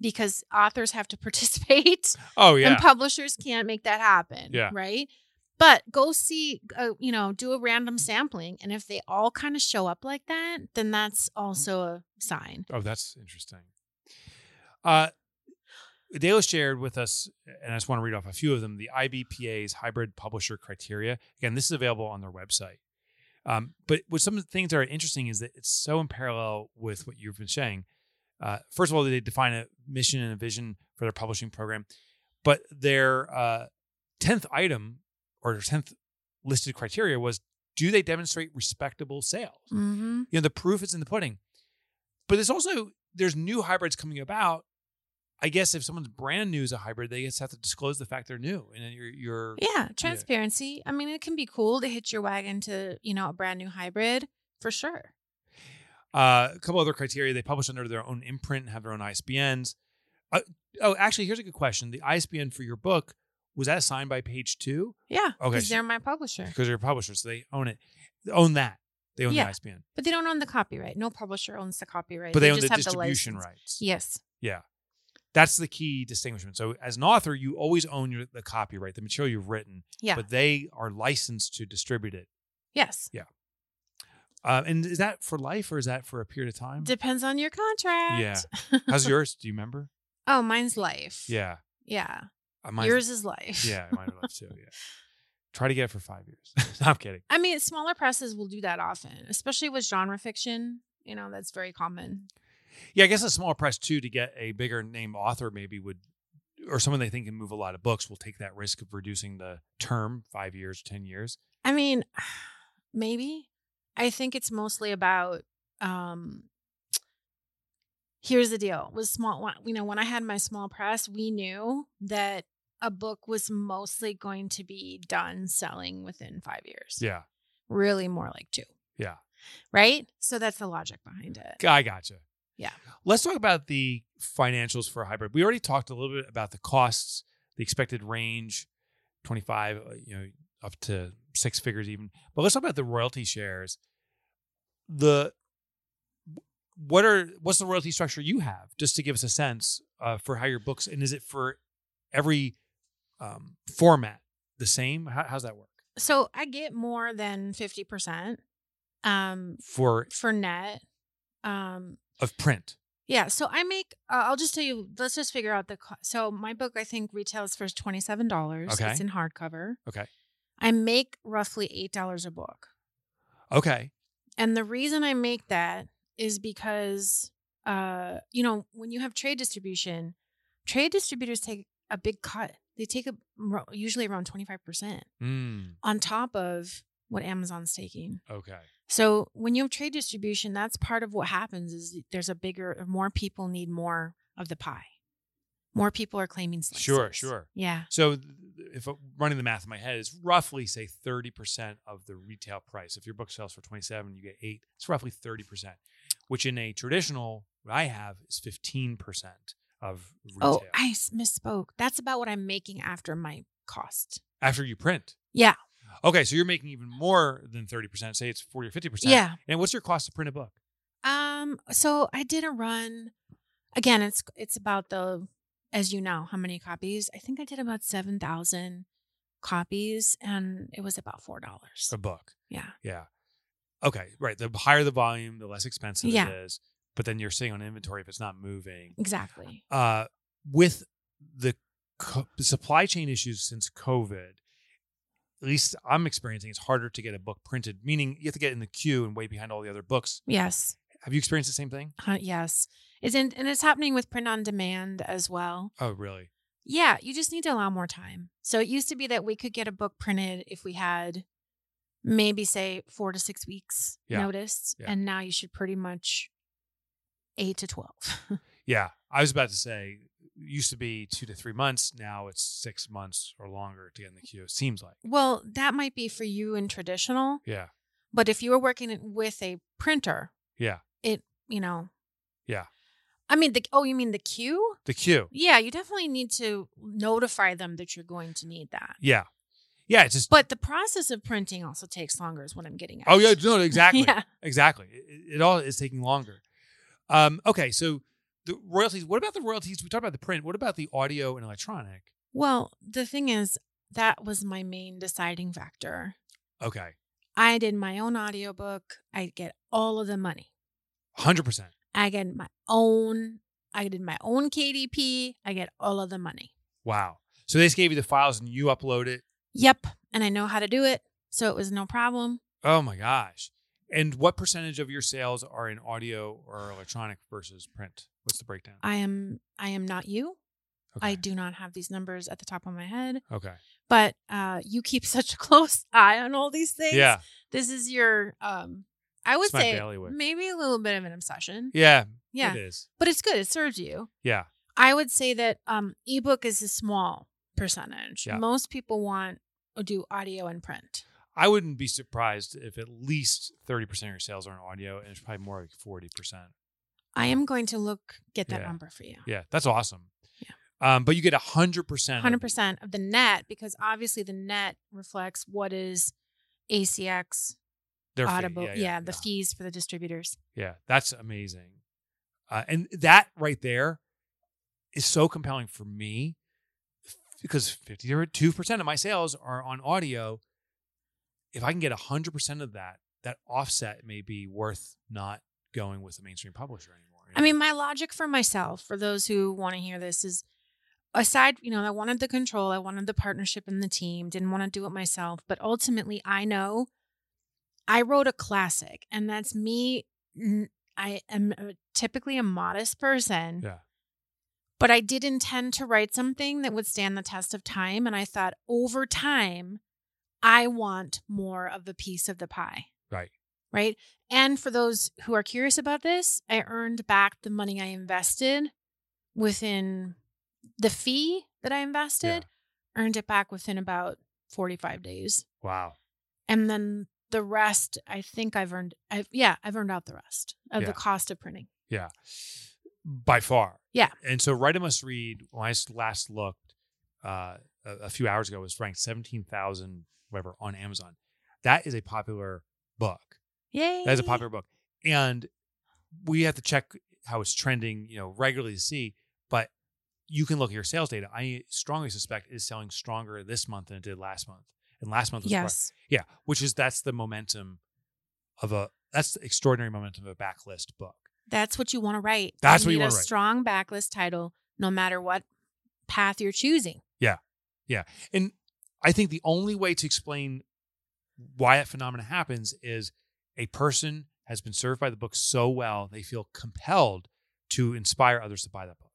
[SPEAKER 2] because authors have to [LAUGHS] participate
[SPEAKER 1] Oh yeah.
[SPEAKER 2] and publishers can't make that happen.
[SPEAKER 1] Yeah.
[SPEAKER 2] Right. But go see, uh, you know, do a random sampling, and if they all kind of show up like that, then that's also a sign.
[SPEAKER 1] Oh, that's interesting. Uh, Dale shared with us, and I just want to read off a few of them. The IBPA's hybrid publisher criteria. Again, this is available on their website. Um, but what some of the things that are interesting is that it's so in parallel with what you've been saying. Uh, first of all, they define a mission and a vision for their publishing program, but their uh, tenth item or tenth listed criteria was: Do they demonstrate respectable sales?
[SPEAKER 2] Mm-hmm.
[SPEAKER 1] You know, the proof is in the pudding. But there's also there's new hybrids coming about. I guess if someone's brand new as a hybrid, they just have to disclose the fact they're new, and then you're you're
[SPEAKER 2] Yeah, transparency. I mean, it can be cool to hitch your wagon to, you know, a brand new hybrid for sure.
[SPEAKER 1] Uh, a couple other criteria. They publish under their own imprint and have their own ISBNs. Uh, oh, actually, here's a good question. The ISBN for your book was that signed by Page Two
[SPEAKER 2] Yeah,
[SPEAKER 1] Okay,
[SPEAKER 2] because they're my publisher.
[SPEAKER 1] because they're a publisher, so they own it. They own that. They own
[SPEAKER 2] Yeah.
[SPEAKER 1] the ISBN,
[SPEAKER 2] But they don't own the copyright. No publisher owns the copyright.
[SPEAKER 1] but they, own
[SPEAKER 2] just
[SPEAKER 1] the distribution
[SPEAKER 2] license.
[SPEAKER 1] rights.
[SPEAKER 2] Yes.
[SPEAKER 1] Yeah, that's the key distinguishment. So as an author, you always own your, the copyright, the material you've written,
[SPEAKER 2] Yeah.
[SPEAKER 1] but they are licensed to distribute it.
[SPEAKER 2] yes. Yeah.
[SPEAKER 1] Uh, and is that for life or is that for a period of time?
[SPEAKER 2] Depends on your contract.
[SPEAKER 1] Yeah. [LAUGHS] How's yours? Do you remember?
[SPEAKER 2] oh, mine's life.
[SPEAKER 1] Yeah.
[SPEAKER 2] Yeah.
[SPEAKER 1] Mine's-
[SPEAKER 2] Yours is life.
[SPEAKER 1] Yeah, mine are life too. [LAUGHS] Yeah. Try to get it for five years. [LAUGHS] No, I'm kidding.
[SPEAKER 2] I mean, smaller presses will do that often, especially with genre fiction. You know, that's very common.
[SPEAKER 1] Yeah, I guess a small press too to get a bigger name author maybe would, or someone they think can move a lot of books will take that risk of reducing the term five years, ten years.
[SPEAKER 2] I mean, [SIGHS] maybe. I think it's mostly about um here's the deal. With small you know, when I had my small press, we knew that a book was mostly going to be done selling within 5 years.
[SPEAKER 1] Yeah,
[SPEAKER 2] Really more like 2.
[SPEAKER 1] yeah.
[SPEAKER 2] Right? So that's the logic behind it.
[SPEAKER 1] I gotcha.
[SPEAKER 2] Yeah.
[SPEAKER 1] Let's talk about the financials for a hybrid. We already talked a little bit about the costs, the expected range, 25, uh, you know, up to six figures even. But let's talk about the royalty shares. The what are what's the royalty structure you have just to give us a sense uh, for how your books and is it for every um, format the same? How, how's that work
[SPEAKER 2] So I get more than 50% um
[SPEAKER 1] for
[SPEAKER 2] for net. Um
[SPEAKER 1] of print?
[SPEAKER 2] Yeah, so I make. Uh, I'll just tell you. Let's just figure out the. Co- so my book, I think, retails for twenty seven dollars.
[SPEAKER 1] Okay.
[SPEAKER 2] it's in hardcover.
[SPEAKER 1] Okay,
[SPEAKER 2] I make roughly eight dollars a book,
[SPEAKER 1] okay,
[SPEAKER 2] and the reason I make that is because, uh, you know, when you have trade distribution, trade distributors take a big cut. They take a usually around twenty five percent
[SPEAKER 1] mm,
[SPEAKER 2] on top of what Amazon's taking.
[SPEAKER 1] okay,
[SPEAKER 2] So when you have trade distribution, that's part of what happens is there's a bigger, more people need more of the pie. More people are claiming slices.
[SPEAKER 1] Sure, sure.
[SPEAKER 2] Yeah.
[SPEAKER 1] So if I'm running the math in my head, it's roughly say 30% of the retail price. If your book sells for 27, you get eight. It's roughly 30%, which in a traditional, what I have is 15% of retail
[SPEAKER 2] Oh, I misspoke. That's about what I'm making after my cost.
[SPEAKER 1] after you print.
[SPEAKER 2] Yeah.
[SPEAKER 1] Okay, so you're making even more than 30%. Say it's 40 or 50%.
[SPEAKER 2] Yeah.
[SPEAKER 1] And what's your cost to print a book?
[SPEAKER 2] Um. So I did a run. Again, it's it's about the, as you know, how many copies? I think I did about seven thousand copies, and it was about four dollars.
[SPEAKER 1] A book.
[SPEAKER 2] Yeah.
[SPEAKER 1] Yeah. Okay, right. The higher the volume, the less expensive
[SPEAKER 2] Yeah.
[SPEAKER 1] it is. But then you're sitting on inventory if it's not moving.
[SPEAKER 2] Exactly.
[SPEAKER 1] uh, with the co- the supply chain issues since COVID, at least I'm experiencing it's harder to get a book printed, meaning you have to get in the queue and wait behind all the other books.
[SPEAKER 2] Yes.
[SPEAKER 1] Have you experienced the same thing?
[SPEAKER 2] Uh, yes. It's in, and it's happening with print on demand as well.
[SPEAKER 1] Oh, really?
[SPEAKER 2] Yeah, you just need to allow more time. So it used to be that we could get a book printed if we had maybe say 4 to 6 weeks
[SPEAKER 1] Yeah.
[SPEAKER 2] notice
[SPEAKER 1] Yeah.
[SPEAKER 2] and now you should pretty much 8 to 12. [LAUGHS]
[SPEAKER 1] Yeah. I was about to say, used to be two to three months. Now it's six months or longer to get in the queue. It seems like.
[SPEAKER 2] well, that might be for you in traditional,
[SPEAKER 1] Yeah.
[SPEAKER 2] but if you were working with a printer,
[SPEAKER 1] Yeah.
[SPEAKER 2] it, you know.
[SPEAKER 1] Yeah.
[SPEAKER 2] I mean the oh, you mean the queue?
[SPEAKER 1] The queue.
[SPEAKER 2] Yeah, you definitely need to notify them that you're going to need that.
[SPEAKER 1] Yeah. Yeah. It's just.
[SPEAKER 2] But the process of printing also takes longer, is what I'm getting at.
[SPEAKER 1] oh, yeah. No, [LAUGHS] exactly.
[SPEAKER 2] yeah.
[SPEAKER 1] Exactly. It, it all is taking longer. Um, okay. So the royalties, what about the royalties? We talked about the print. What about the audio and electronic?
[SPEAKER 2] Well, the thing is, that was my main deciding factor.
[SPEAKER 1] Okay.
[SPEAKER 2] I did my own audiobook. I get all of the money.
[SPEAKER 1] 100%.
[SPEAKER 2] I get my own I did my own KDP. I get all of the money.
[SPEAKER 1] Wow. So they just gave you the files and you upload it.
[SPEAKER 2] Yep, and I know how to do it, so it was no problem.
[SPEAKER 1] Oh my gosh. And what percentage of your sales are in audio or electronic versus print? What's the breakdown?
[SPEAKER 2] I am I am not you. I do not have these numbers at the top of my head,
[SPEAKER 1] Okay.
[SPEAKER 2] but uh you keep [LAUGHS] such a close eye on all these things.
[SPEAKER 1] Yeah.
[SPEAKER 2] This is your um I would say
[SPEAKER 1] bailiwick.
[SPEAKER 2] maybe a little bit of an obsession.
[SPEAKER 1] Yeah.
[SPEAKER 2] Yeah.
[SPEAKER 1] It is.
[SPEAKER 2] But it's good. It serves you.
[SPEAKER 1] Yeah.
[SPEAKER 2] I would say that um ebook is a small percentage.
[SPEAKER 1] Yeah.
[SPEAKER 2] Most people want do audio and print.
[SPEAKER 1] I wouldn't be surprised if at least 30% of your sales are in audio and it's probably more like 40%.
[SPEAKER 2] I am going to look get that
[SPEAKER 1] Yeah.
[SPEAKER 2] number for you.
[SPEAKER 1] Yeah. That's awesome. Yeah. Um, but you get 100%.
[SPEAKER 2] Hundred percent of the net because obviously the net reflects what is ACX
[SPEAKER 1] their fee.
[SPEAKER 2] Audible.
[SPEAKER 1] Yeah.
[SPEAKER 2] Yeah,
[SPEAKER 1] yeah,
[SPEAKER 2] the fees for the distributors.
[SPEAKER 1] Yeah, that's amazing. Uh, and that right there is so compelling for me because 52% of my sales are on audio. If I can get 100% of that, that offset may be worth not going with a mainstream publisher anymore. you
[SPEAKER 2] I mean, my logic for myself, for those who want to hear this, is aside, you know, I wanted the control, I wanted the partnership in the team, didn't want to do it myself. But ultimately, I know I wrote a classic, and that's me. I am typically a modest person.
[SPEAKER 1] Yeah.
[SPEAKER 2] But I did intend to write something that would stand the test of time. And I thought over time, I want more of a piece of the pie.
[SPEAKER 1] Right.
[SPEAKER 2] Right. And for those who are curious about this, I earned back the money I invested within the fee that I invested, earned it back within about 45 days.
[SPEAKER 1] wow.
[SPEAKER 2] And then the rest, I think I've earned, I've, yeah, I've earned out the rest of
[SPEAKER 1] Yeah.
[SPEAKER 2] the cost of printing.
[SPEAKER 1] Yeah. By far.
[SPEAKER 2] Yeah.
[SPEAKER 1] And so Write a Must Read, when I last looked uh, a, a few hours ago, was ranked 17,000, whatever, on Amazon. That is a popular book.
[SPEAKER 2] Yay.
[SPEAKER 1] That is a popular book. And we have to check how it's trending, you know, regularly to see. But you can look at your sales data. I strongly suspect it is selling stronger this month than it did last month. And last month was
[SPEAKER 2] Yes.
[SPEAKER 1] yeah, which is that's the momentum of a that's the extraordinary momentum of a backlist book.
[SPEAKER 2] That's what you want to write.
[SPEAKER 1] That's what you wanna
[SPEAKER 2] a
[SPEAKER 1] write.
[SPEAKER 2] strong backlist title, no matter what path you're choosing. Yeah, yeah.
[SPEAKER 1] And I think the only way to explain why that phenomenon happens is a person has been served by the book so well they feel compelled to inspire others to buy that book.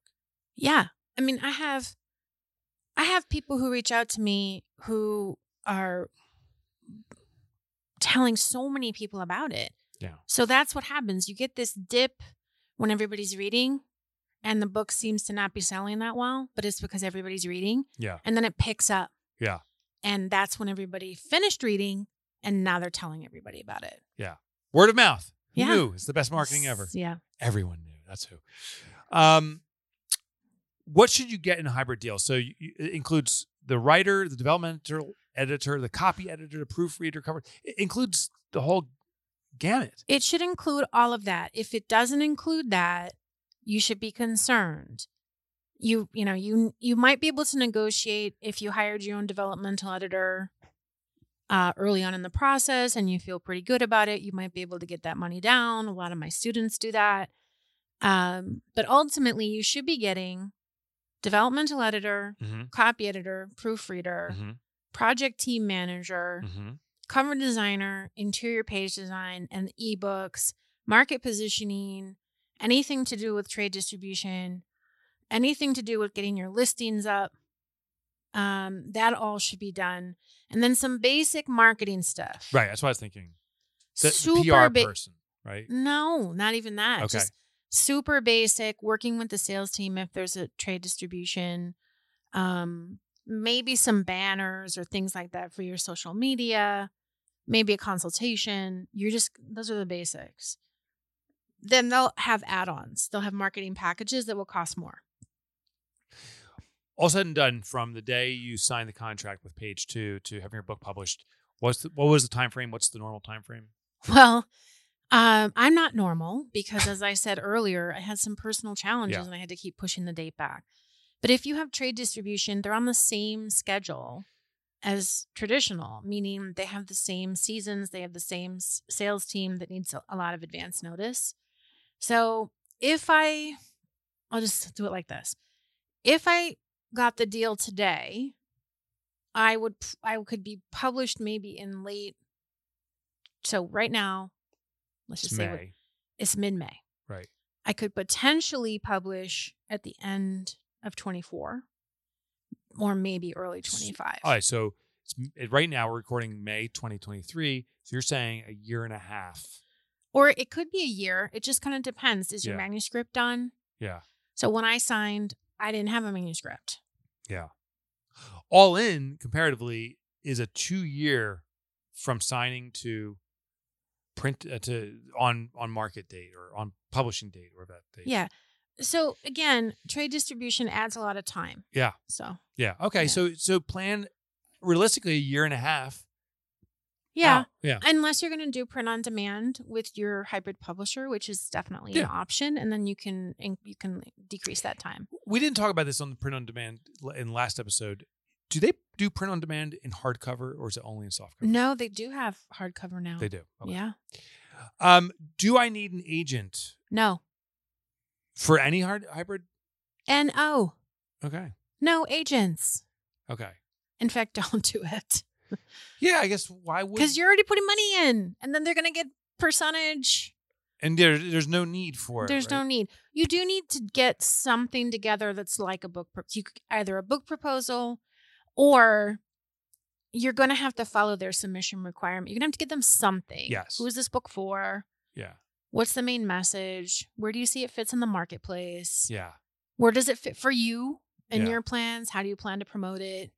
[SPEAKER 2] Yeah. I mean, I have I have people who reach out to me who are telling so many people about it.
[SPEAKER 1] Yeah.
[SPEAKER 2] So that's what happens. You get this dip when everybody's reading and the book seems to not be selling that well, but it's because everybody's reading.
[SPEAKER 1] Yeah.
[SPEAKER 2] And then it picks up.
[SPEAKER 1] Yeah.
[SPEAKER 2] And that's when everybody finished reading and now they're telling everybody about it. Yeah.
[SPEAKER 1] Word of mouth. Who
[SPEAKER 2] Yeah.
[SPEAKER 1] knew? It's the best marketing ever.
[SPEAKER 2] Yeah.
[SPEAKER 1] Everyone knew. That's who. Um, what should you get in a hybrid deal? So you, you- it includes the writer, the developmental editor, the copy editor, the proofreader, cover. It includes the whole gamut.
[SPEAKER 2] It It should include all of that. If it doesn't include that, you should be concerned. You you know, you you might be able to negotiate if you hired your own developmental editor uh, early on in the process and you feel pretty good about it, you might be able to get that money down. A lot of my students do that. Um, but ultimately, you should be getting developmental editor,
[SPEAKER 1] Mm-hmm.
[SPEAKER 2] copy editor, proofreader,
[SPEAKER 1] Mm-hmm.
[SPEAKER 2] project team manager,
[SPEAKER 1] Mm-hmm.
[SPEAKER 2] Cover designer, interior page design, and ebooks, market positioning, anything to do with trade distribution, anything to do with getting your listings up. Um, that all should be done. And then some basic marketing stuff.
[SPEAKER 1] Right. That's what I was thinking. The, the
[SPEAKER 2] super
[SPEAKER 1] PR
[SPEAKER 2] ba-
[SPEAKER 1] person, right?
[SPEAKER 2] No, not even that.
[SPEAKER 1] Okay.
[SPEAKER 2] Just super basic, working with the sales team if there's a trade distribution. Um, maybe some banners or things like that for your social media, maybe a consultation. You're just those are the basics. Then they'll have add-ons. They'll have marketing packages that will cost more.
[SPEAKER 1] All said and done, from the day you sign the contract with Page Two to having your book published, what's the, what was the time frame? What's the normal time frame? [LAUGHS]
[SPEAKER 2] Well, um, I'm not normal because, as I said earlier, I had some personal challenges
[SPEAKER 1] Yeah.
[SPEAKER 2] and I had to keep pushing the date back. But if you have trade distribution, they're on the same schedule as traditional, meaning they have the same seasons, they have the same sales team that needs a, lot of advance notice. So if I, I'll just do it like this. If I got the deal today, I would, I could be published maybe in late. So right now, let's
[SPEAKER 1] It's
[SPEAKER 2] just say what- it's mid May.
[SPEAKER 1] Right.
[SPEAKER 2] I could potentially publish at the end of 24 or maybe early 25.
[SPEAKER 1] All right. So it's, it- right now we're recording May 2023. So you're saying a year and a half.
[SPEAKER 2] Or it could be a year. It just kind of depends. Is your
[SPEAKER 1] Yeah.
[SPEAKER 2] manuscript done?
[SPEAKER 1] Yeah.
[SPEAKER 2] So when I signed, I didn't have a manuscript. Yeah.
[SPEAKER 1] All in comparatively is a two year from signing to print uh, to on on market date or on publishing date or that date.
[SPEAKER 2] Yeah. So again, trade distribution adds a lot of time.
[SPEAKER 1] Yeah.
[SPEAKER 2] So
[SPEAKER 1] Yeah. Okay.
[SPEAKER 2] Yeah.
[SPEAKER 1] So so plan realistically a year and a half.
[SPEAKER 2] yeah.
[SPEAKER 1] out. Yeah.
[SPEAKER 2] Unless you're going to do print on demand with your hybrid publisher, which is definitely
[SPEAKER 1] Yeah.
[SPEAKER 2] an option, and then you can you can decrease that time.
[SPEAKER 1] We didn't talk about this on the print on demand in last episode. Do they do print on demand in hardcover or is it only in softcover?
[SPEAKER 2] No, they do have hardcover now.
[SPEAKER 1] They do. Okay.
[SPEAKER 2] Yeah.
[SPEAKER 1] Um, do I need an agent
[SPEAKER 2] No.
[SPEAKER 1] For any hard hybrid?
[SPEAKER 2] And oh,
[SPEAKER 1] Okay.
[SPEAKER 2] no agents.
[SPEAKER 1] Okay.
[SPEAKER 2] In fact, [LAUGHS] don't do it
[SPEAKER 1] Yeah, I guess why would
[SPEAKER 2] because you're already putting money in, and then they're going to get percentage.
[SPEAKER 1] and there, there's no need for it.
[SPEAKER 2] There's no need. You do need to get something together that's like a book. Pro- you either a book proposal, or you're going to have to follow their submission requirement. You're going to have to get them something.
[SPEAKER 1] Yes.
[SPEAKER 2] Who is this book for?
[SPEAKER 1] Yeah.
[SPEAKER 2] What's the main message? Where do you see it fits in the marketplace?
[SPEAKER 1] Yeah.
[SPEAKER 2] Where does it fit for you and
[SPEAKER 1] Yeah.
[SPEAKER 2] your plans? How do you plan to promote it?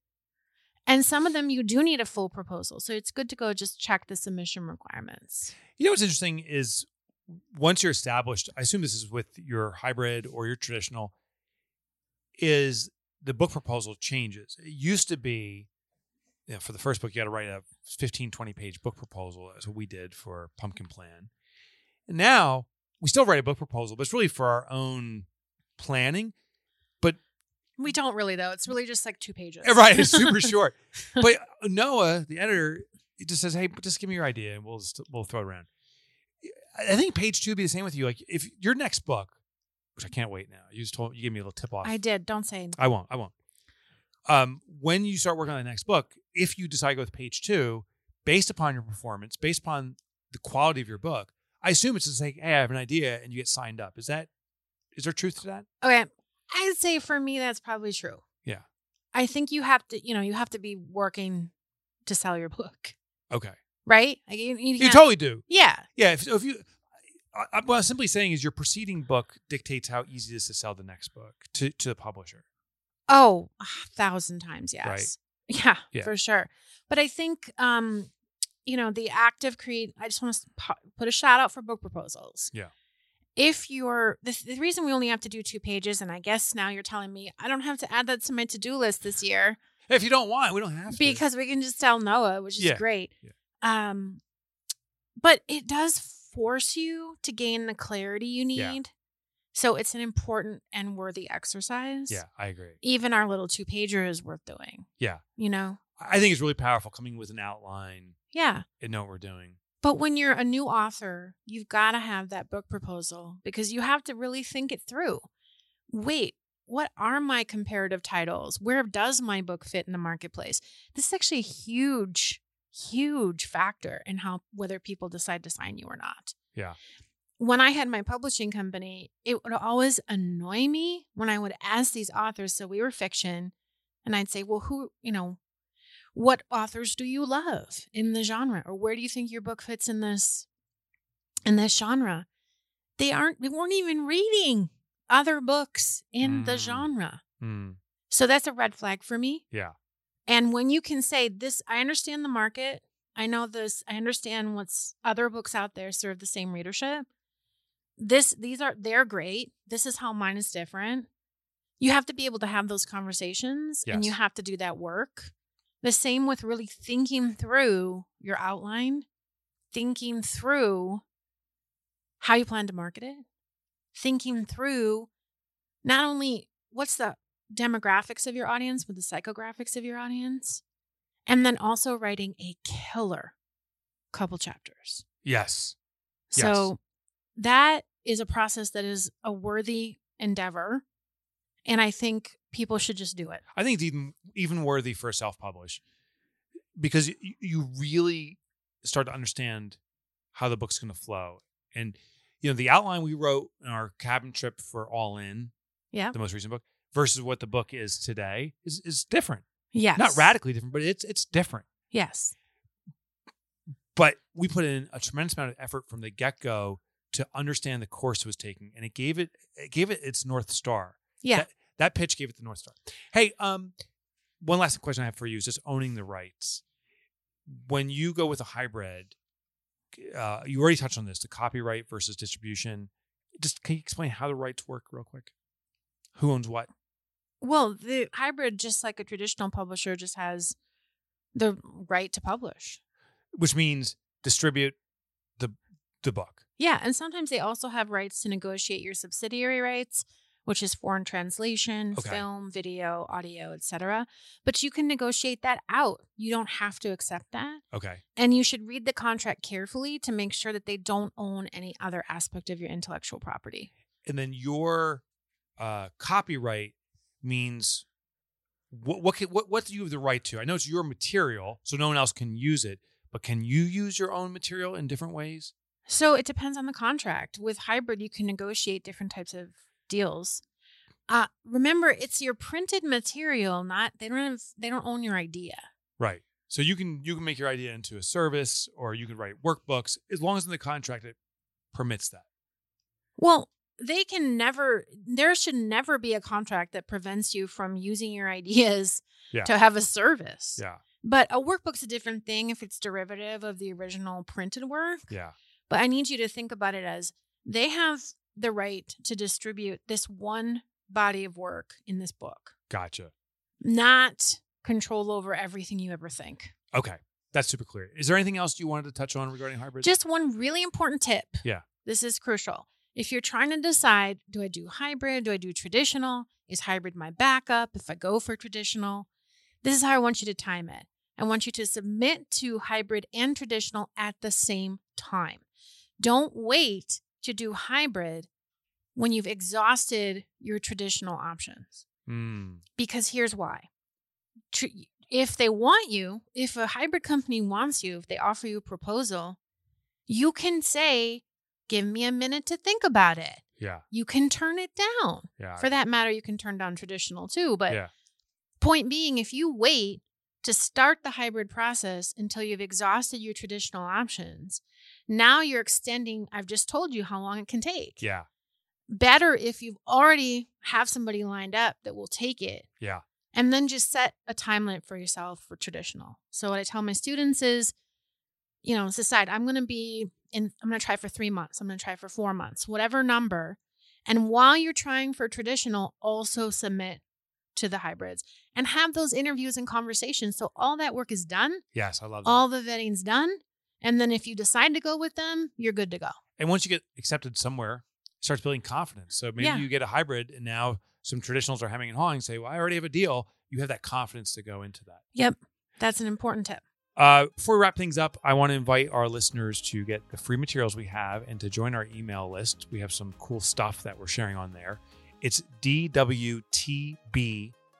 [SPEAKER 2] And some of them you do need a full proposal. So it's good to go just check the submission requirements.
[SPEAKER 1] You know what's interesting is once you're established, I assume this is with your hybrid or your traditional, is the book proposal changes. It used to be, you know, for the first book, you had to write a 15, 20 page book proposal. That's what we did for Pumpkin Plan. And now we still write a book proposal, but it's really for our own planning.
[SPEAKER 2] But we don't really though. It's really just like two pages.
[SPEAKER 1] Right, it's super [LAUGHS] short. But Noah, the editor, just says, "Hey, just give me your idea, and we'll just, we'll throw it around." I think page two would be the same with you. Like if your next book, which I can't wait now. You just told me you gave me a little tip off.
[SPEAKER 2] I did. Don't say.
[SPEAKER 1] I won't. I won't. Um, when you start working on the next book, if you decide to go with page two, based upon your performance, based upon the quality of your book, I assume it's just like, hey, I have an idea, and you get signed up. Is that is there truth to that?
[SPEAKER 2] Okay. I'd say for me that's probably true.
[SPEAKER 1] Yeah.
[SPEAKER 2] I think you have to, you know, you have to be working to sell your book,
[SPEAKER 1] Okay,
[SPEAKER 2] right? Like you, you,
[SPEAKER 1] you totally do.
[SPEAKER 2] Yeah.
[SPEAKER 1] Yeah, if, if you, I, I, what I'm simply saying is your preceding book dictates how easy it is to sell the next book to, to the publisher.
[SPEAKER 2] Oh, a thousand times yes.
[SPEAKER 1] Right. [LAUGHS]
[SPEAKER 2] Yeah,
[SPEAKER 1] Yeah.
[SPEAKER 2] for sure. But I think um, you know, the active create I just want to put a shout out for book proposals.
[SPEAKER 1] Yeah.
[SPEAKER 2] If you're the, the reason we only have to do two pages, and I guess now you're telling me I don't have to add that to my to do list this year
[SPEAKER 1] If you don't want, we don't have to.
[SPEAKER 2] because we can just tell Noah, which is
[SPEAKER 1] Yeah.
[SPEAKER 2] great.
[SPEAKER 1] Yeah.
[SPEAKER 2] Um, but it does force you to gain the clarity you need.
[SPEAKER 1] Yeah.
[SPEAKER 2] So it's an important and worthy exercise.
[SPEAKER 1] yeah, I agree.
[SPEAKER 2] Even our little two pager is worth doing.
[SPEAKER 1] Yeah.
[SPEAKER 2] You know?
[SPEAKER 1] I think it's really powerful coming with an outline
[SPEAKER 2] Yeah.
[SPEAKER 1] and know what we're doing.
[SPEAKER 2] But when you're a new author, you've got to have that book proposal because you have to really think it through. Wait, what are my comparative titles? Where does my book fit in the marketplace? This is actually a huge, huge factor in how whether people decide to sign you or not.
[SPEAKER 1] Yeah.
[SPEAKER 2] When I had my publishing company, it would always annoy me when I would ask these authors, so we were fiction, and I'd say, well, who, you know, what authors do you love in the genre or where do you think your book fits in this in this genre? They aren't they weren't even reading other books in the
[SPEAKER 1] Mm.
[SPEAKER 2] genre.
[SPEAKER 1] Hmm.
[SPEAKER 2] so that's a red flag for me.
[SPEAKER 1] Yeah.
[SPEAKER 2] and when you can say this i understand the market. I know this i understand what's other books out there serve the same readership. This these are they're great. This is how mine is different. You have to be able to have those conversations and you have to do that work the same with really thinking through your outline thinking through how you plan to market it thinking through not only what's the demographics of your audience but the psychographics of your audience and then also writing a killer couple chapters.
[SPEAKER 1] Yes.
[SPEAKER 2] So that is a process that is a worthy endeavor. And I think people should just do it.
[SPEAKER 1] I think it's even even worthy for a self publish because you, really start to understand how the book's going to flow. And you know, the outline we wrote in our cabin trip for All In,
[SPEAKER 2] Yeah.
[SPEAKER 1] the most recent book, versus what the book is today is is different.
[SPEAKER 2] Yes.
[SPEAKER 1] Not radically different, but it's it's different.
[SPEAKER 2] Yes.
[SPEAKER 1] But we put in a tremendous amount of effort from the get go to understand the course it was taking, and it gave it it gave it its north star.
[SPEAKER 2] Yeah.
[SPEAKER 1] That, that pitch gave it the north star. Hey, um, one last question I have for you is just owning the rights. When you go with a hybrid, uh, you already touched on this: the copyright versus distribution. Just can you explain how the rights work real quick? Who owns what?
[SPEAKER 2] Well, the hybrid, just like a traditional publisher, just has the right to publish.
[SPEAKER 1] Which means distribute the the book.
[SPEAKER 2] Yeah. And sometimes they also have rights to negotiate your subsidiary rights, which is foreign translation,
[SPEAKER 1] Okay.
[SPEAKER 2] film, video, audio, etc. But you can negotiate that out. You don't have to accept that.
[SPEAKER 1] Okay.
[SPEAKER 2] And you should read the contract carefully to make sure that they don't own any other aspect of your intellectual property.
[SPEAKER 1] and then your uh, copyright means what what, can, what what do you have the right to? I know it's your material, so no one else can use it. But can you use your own material in different ways?
[SPEAKER 2] So it depends on the contract. With hybrid, you can negotiate different types of deals. Uh, remember, it's your printed material, not they don't have, they don't own your idea.
[SPEAKER 1] Right. So you can you can make your idea into a service, or you can write workbooks as long as in the contract it permits that.
[SPEAKER 2] Well, they can never. There should never be a contract that prevents you from using your ideas
[SPEAKER 1] Yeah.
[SPEAKER 2] to have a service.
[SPEAKER 1] Yeah.
[SPEAKER 2] But a workbook's a different thing if it's derivative of the original printed work.
[SPEAKER 1] Yeah.
[SPEAKER 2] But I need you to think about it as they have the right to distribute this one body of work in this book,
[SPEAKER 1] Gotcha.
[SPEAKER 2] not control over everything you ever think.
[SPEAKER 1] Okay. That's super clear. Is there anything else you wanted to touch on regarding hybrid?
[SPEAKER 2] Just one really important tip.
[SPEAKER 1] Yeah.
[SPEAKER 2] This is crucial. If you're trying to decide, do I do hybrid? Do I do traditional? Is hybrid my backup if I go for traditional? This is how I want you to time it. I want you to submit to hybrid and traditional at the same time. Don't wait to do hybrid when you've exhausted your traditional options.
[SPEAKER 1] Hmm.
[SPEAKER 2] Because here's why. If they want you, if a hybrid company wants you, if they offer you a proposal, you can say, Give me a minute to think about it.
[SPEAKER 1] yeah.
[SPEAKER 2] You can turn it down.
[SPEAKER 1] Yeah.
[SPEAKER 2] For that matter, you can turn down traditional too. But
[SPEAKER 1] yeah.
[SPEAKER 2] point being, if you wait to start the hybrid process until you've exhausted your traditional options, now you're extending. I've just told you how long it can take.
[SPEAKER 1] Yeah.
[SPEAKER 2] Better if you've already have somebody lined up that will take it.
[SPEAKER 1] Yeah.
[SPEAKER 2] And then just set a time limit for yourself for traditional. So what I tell my students is, you know, decide I'm going to be in. I'm going to try for three months. I'm going to try for four months, whatever number. And while you're trying for traditional, also submit to the hybrids and have those interviews and conversations. So all that work is done,
[SPEAKER 1] Yes, I love that.
[SPEAKER 2] all the vetting's done. And then if you decide to go with them, you're good to go.
[SPEAKER 1] and once you get accepted somewhere, it starts building confidence. So maybe
[SPEAKER 2] Yeah.
[SPEAKER 1] you get a hybrid, and now some traditionals are hemming and hawing. Say, "Well, I already have a deal." You have that confidence to go into that.
[SPEAKER 2] Yep. That's an important tip.
[SPEAKER 1] Uh, before we wrap things up, I want to invite our listeners to get the free materials we have and to join our email list. We have some cool stuff that we're sharing on there. It's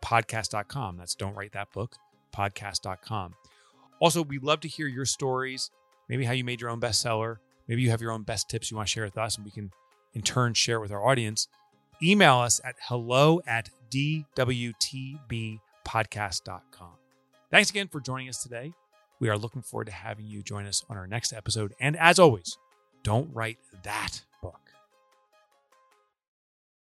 [SPEAKER 1] dwtbpodcast.com. That's Don't Write That Book, podcast.com. Also, we'd love to hear your stories, maybe how you made your own bestseller. Maybe you have your own best tips you want to share with us, and we can in turn share it with our audience. Email us at hello at dwtbpodcast.com. Thanks again for joining us today. We are looking forward to having you join us on our next episode. And as always, don't write that book.